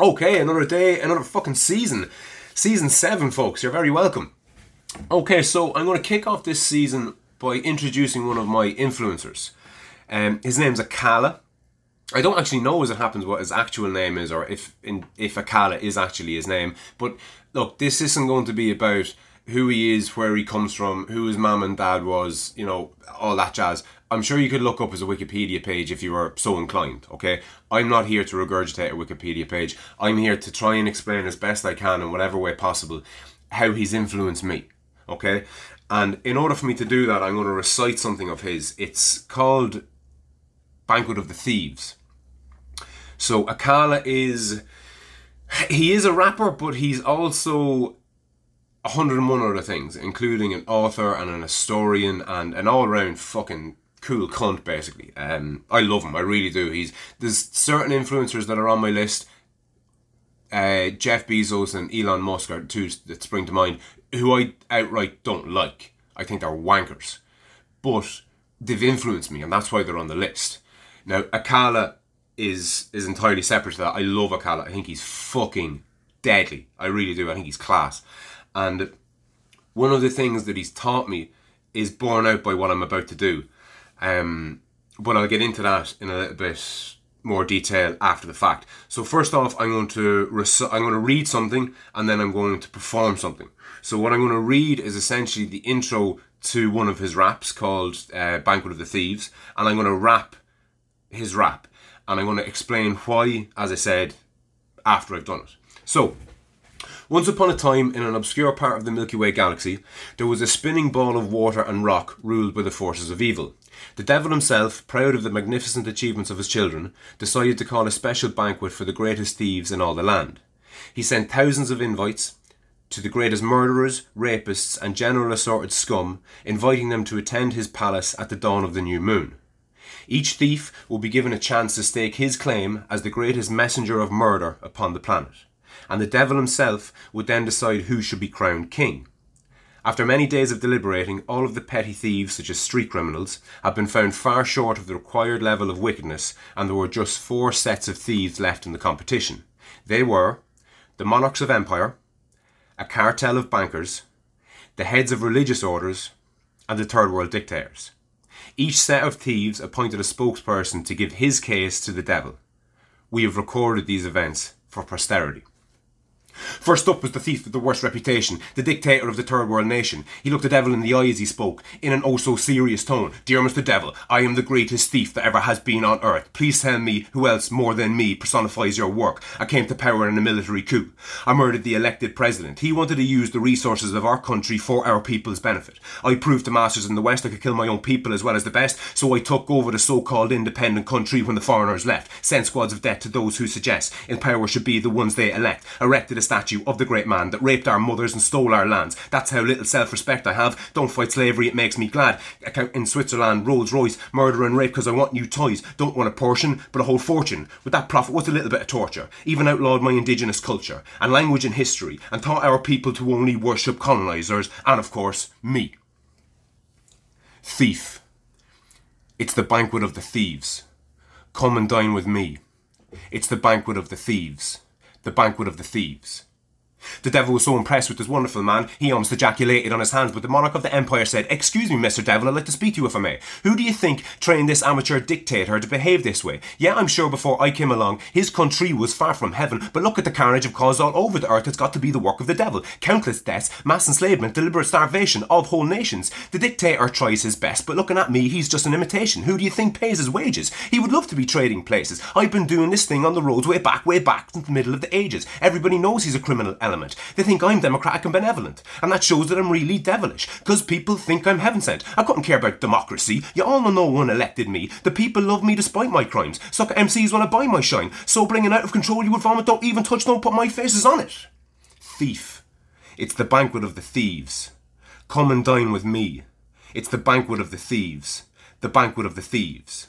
Okay, another day, another fucking season. Season 7, folks. You're very welcome. Okay, so I'm going to kick off this season by introducing one of my influencers. Um, his name's Akala. I don't actually know as it happens what his actual name is or if in, if Akala is actually his name. But look, this isn't going to be about who he is, where he comes from, who his mum and dad was, you know, all that jazz. I'm sure you could look up as a Wikipedia page if you were so inclined, okay? I'm not here to regurgitate a Wikipedia page. I'm here to try and explain as best I can in whatever way possible how he's influenced me, okay? And in order for me to do that, I'm going to recite something of his. It's called Banquet of the Thieves. So Akala is he is a rapper, but he's also 101 other things, including an author and an historian and an all round fucking cool cunt basically. Um, I love him, I really do. He's there's certain influencers that are on my list. Uh, Jeff Bezos and Elon Musk are two that spring to mind, who I outright don't like. I think they're wankers, but they've influenced me, and that's why they're on the list. Now, Akala is is entirely separate to that. I love Akala. I think he's fucking deadly. I really do. I think he's class. And one of the things that he's taught me is borne out by what I'm about to do. Um, but I'll get into that in a little bit more detail after the fact. So first off, I'm going to I'm going to read something and then I'm going to perform something. So what I'm going to read is essentially the intro to one of his raps called uh, "Banquet of the Thieves," and I'm going to rap his rap, and I'm going to explain why, as I said, after I've done it. So. Once upon a time, in an obscure part of the Milky Way galaxy, there was a spinning ball of water and rock ruled by the forces of evil. The devil himself, proud of the magnificent achievements of his children, decided to call a special banquet for the greatest thieves in all the land. He sent thousands of invites to the greatest murderers, rapists, and general assorted scum, inviting them to attend his palace at the dawn of the new moon. Each thief will be given a chance to stake his claim as the greatest messenger of murder upon the planet, and the devil himself would then decide who should be crowned king. After many days of deliberating, all of the petty thieves, such as street criminals, have been found far short of the required level of wickedness, and there were just four sets of thieves left in the competition. They were the monarchs of empire, a cartel of bankers, the heads of religious orders, and the third world dictators. Each set of thieves appointed a spokesperson to give his case to the devil. We have recorded these events for posterity. First up was the thief with the worst reputation, the dictator of the third world nation. He looked the devil in the eye as he spoke, in an oh so serious tone. Dear Mr. Devil, I am the greatest thief that ever has been on earth. Please tell me who else more than me personifies your work. I came to power in a military coup. I murdered the elected president. He wanted to use the resources of our country for our people's benefit. I proved to masters in the West I could kill my own people as well as the best, so I took over the so-called independent country when the foreigners left. Sent squads of death to those who suggest in power should be the ones they elect. Erected a statue of the great man that raped our mothers and stole our lands. That's how little self respect I have. Don't fight slavery, it makes me glad. Account in Switzerland, Rolls Royce, murder and rape because I want new toys. Don't want a portion, but a whole fortune. With that profit, what's a little bit of torture? Even outlawed my indigenous culture and language and history and taught our people to only worship colonisers and, of course, me. Thief. It's the banquet of the thieves. Come and dine with me. It's the banquet of the thieves. The banquet of the thieves. The devil was so impressed with this wonderful man, he almost ejaculated on his hands, but the monarch of the empire said, Excuse me, Mr. Devil, I'd like to speak to you if I may. Who do you think trained this amateur dictator to behave this way? Yeah, I'm sure before I came along, his country was far from heaven, but look at the carnage of caused all over the earth. It's got to be the work of the devil. Countless deaths, mass enslavement, deliberate starvation of whole nations. The dictator tries his best, but looking at me, he's just an imitation. Who do you think pays his wages? He would love to be trading places. I've been doing this thing on the roads way back, way back since the middle of the ages. Everybody knows he's a criminal element. They think I'm democratic and benevolent, and that shows that I'm really devilish, because people think I'm heaven sent. I couldn't care about democracy. You all know no one elected me. The people love me despite my crimes. Sucker MCs want to buy my shine. So bringing out of control, you would vomit, don't even touch, don't put my faces on it. Thief. It's the banquet of the thieves. Come and dine with me. It's the banquet of the thieves. The banquet of the thieves.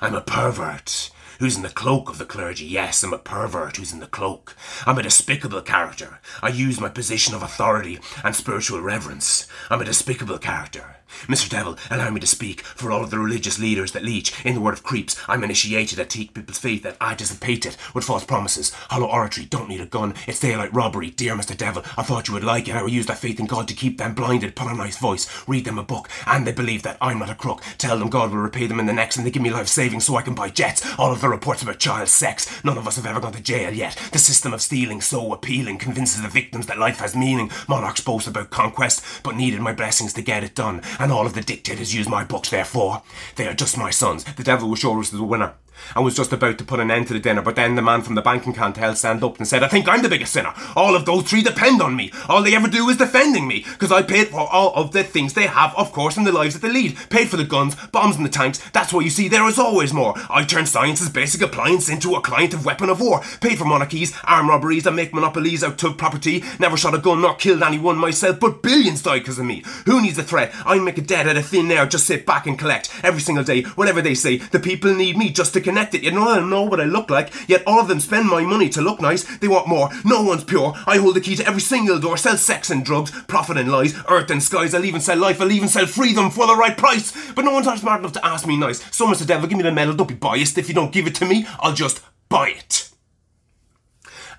I'm a pervert who's in the cloak of the clergy. Yes, I'm a pervert who's in the cloak. I'm a despicable character. I use my position of authority and spiritual reverence. I'm a despicable character. Mr. Devil, allow me to speak for all of the religious leaders that leech in the word of creeps. I'm initiated at teach people's faith that I dissipate it with false promises. Hollow oratory, don't need a gun. It's daylight robbery. Dear Mr. Devil, I thought you would like it. I will use that faith in God to keep them blinded. Put a nice voice, read them a book, and they believe that I'm not a crook. Tell them God will repay them in the next, and they give me life savings so I can buy jets. All of the reports about child sex, none of us have ever gone to jail yet. The system of stealing, so appealing, convinces the victims that life has meaning. Monarchs boast about conquest, but needed my blessings to get it done. And all of the dictators use my books, therefore. They are just my sons. The devil will show us the winner and was just about to put an end to the dinner, but then the man from the banking cartel stand up and said, I think I'm the biggest sinner. All of those three depend on me. All they ever do is defending me, because I paid for all of the things they have, of course, in the lives that they lead. Paid for the guns, bombs and the tanks. That's why you see there is always more. I turned science's basic appliance into a client of weapon of war. Paid for monarchies, armed robberies, and make monopolies out of property. Never shot a gun nor killed anyone myself, but billions died because of me. Who needs a threat? I make a dead out of thin air, just sit back and collect every single day, whatever they say. The people need me just to connect it. You don't know what I look like, yet all of them spend my money to look nice. They want more. No one's pure. I hold the key to every single door. Sell sex and drugs, profit and lies, earth and skies. I'll even sell life. I'll even sell freedom for the right price. But no one's smart enough to ask me nice. So, Mr. Devil, give me the medal. Don't be biased. If you don't give it to me, I'll just buy it.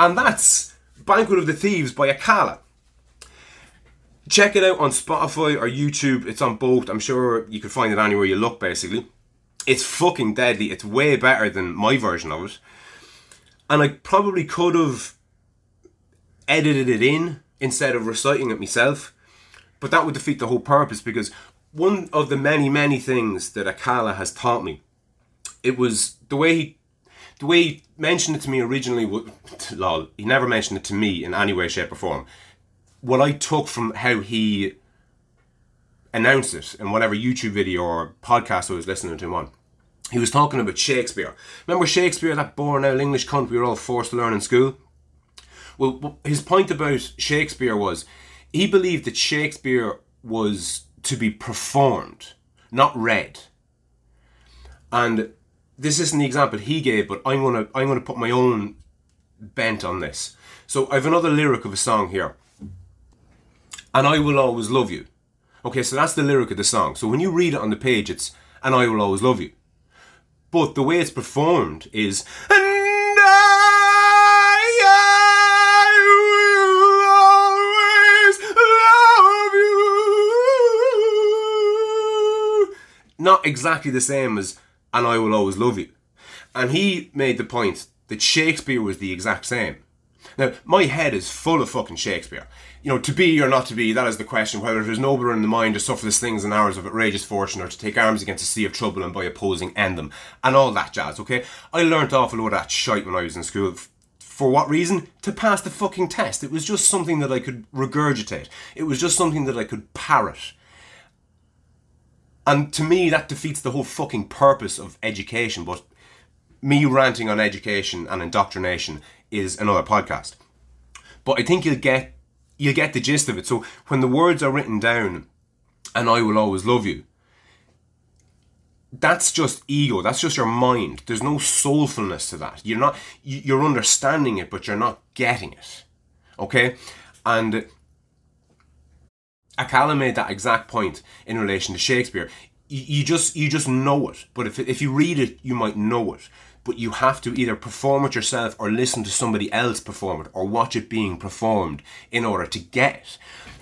And that's Banquet of the Thieves by Akala. Check it out on Spotify or YouTube. It's on both. I'm sure you can find it anywhere you look, basically. It's fucking deadly. It's way better than my version of it. And I probably could have edited it in instead of reciting it myself. But that would defeat the whole purpose because one of the many, many things that Akala has taught me, it was the way he the way he mentioned it to me originally, lol, he never mentioned it to me in any way, shape, or form. What I took from how he announced it in whatever YouTube video or podcast I was listening to him on. He was talking about Shakespeare. Remember Shakespeare, that boring old English cunt we were all forced to learn in school? Well, his point about Shakespeare was he believed that Shakespeare was to be performed, not read. And this isn't the example he gave, but I'm gonna I'm gonna put my own bent on this. So I have another lyric of a song here. And I will always love you. Okay, so that's the lyric of the song. So when you read it on the page, it's and I will always love you. But the way it's performed is and I, I will always love you. Not exactly the same as and I will always love you. And he made the point that Shakespeare was the exact same. Now, my head is full of fucking Shakespeare. You know, to be or not to be, that is the question. Whether it is nobler in the mind to suffer the slings and arrows of outrageous fortune or to take arms against a sea of trouble and by opposing end them. And all that jazz, okay? I learnt awful lot of that shite when I was in school. For what reason? To pass the fucking test. It was just something that I could regurgitate. It was just something that I could parrot. And to me, that defeats the whole fucking purpose of education. But me ranting on education and indoctrination is another podcast. But I think you'll get you'll get the gist of it. So when the words are written down, and I will always love you, that's just ego. That's just your mind. There's no soulfulness to that. You're not you're understanding it, but you're not getting it. Okay, and Akala made that exact point in relation to Shakespeare. You, just you just know it, but if if you read it, you might know it. But you have to either perform it yourself or listen to somebody else perform it or watch it being performed in order to get it.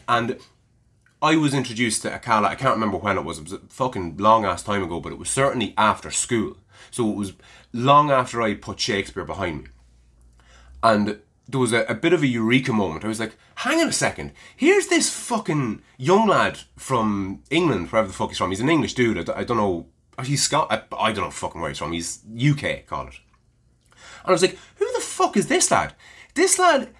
And I was introduced to Akala. I can't remember when it was. It was a fucking long ass time ago, but it was certainly after school. So it was long after I put Shakespeare behind me. And there was a, a, bit of a eureka moment. I was like, hang on a second. Here's this fucking young lad from England, wherever the fuck he's from. He's an English dude. I, I don't know. Oh, he's Scott. I, I, don't know fucking where he's from. He's UK, call it. And I was like, who the fuck is this lad? This lad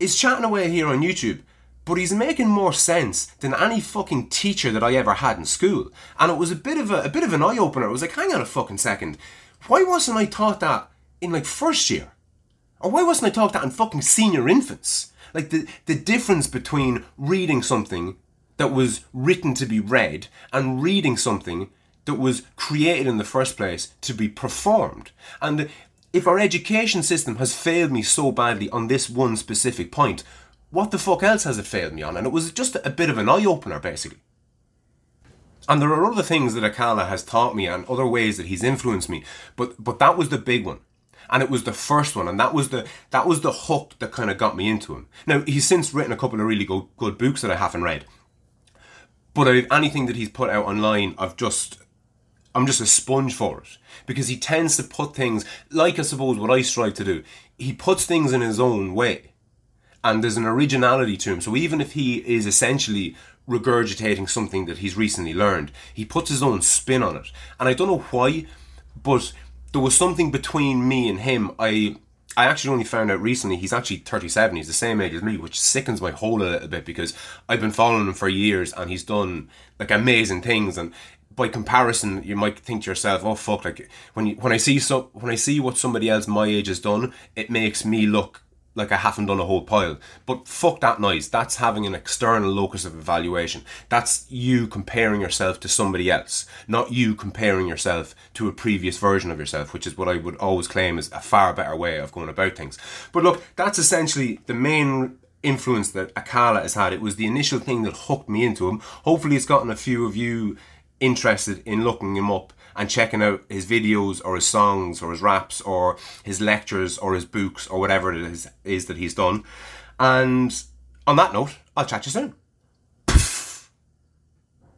is chatting away here on YouTube, but he's making more sense than any fucking teacher that I ever had in school. And it was a bit of a, a bit of an eye opener. It was like, hang on a fucking second. Why wasn't I taught that in like first year? Or why wasn't I taught that in fucking senior infants? Like the, the difference between reading something that was written to be read and reading something that was created in the first place to be performed. And if our education system has failed me so badly on this one specific point, what the fuck else has it failed me on? And it was just a bit of an eye opener, basically. And there are other things that Akala has taught me and other ways that he's influenced me, but but that was the big one. And it was the first one, and that was the that was the hook that kind of got me into him. Now he's since written a couple of really good good books that I haven't read, but anything that he's put out online, I've just I'm just a sponge for it because he tends to put things like I suppose what I strive to do. He puts things in his own way, and there's an originality to him. So even if he is essentially regurgitating something that he's recently learned, he puts his own spin on it. And I don't know why, but there was something between me and him. I I actually only found out recently he's actually 37. He's the same age as me, which sickens my whole a little bit because I've been following him for years and he's done like amazing things. And by comparison, you might think to yourself, "Oh fuck!" Like when you, when I see so when I see what somebody else my age has done, it makes me look like I haven't done a whole pile. But fuck that noise. That's having an external locus of evaluation. That's you comparing yourself to somebody else, not you comparing yourself to a previous version of yourself, which is what I would always claim is a far better way of going about things. But look, that's essentially the main influence that Akala has had. It was the initial thing that hooked me into him. Hopefully, it's gotten a few of you interested in looking him up and checking out his videos or his songs or his raps or his lectures or his books or whatever it is, is that he's done. And on that note, I'll chat you soon.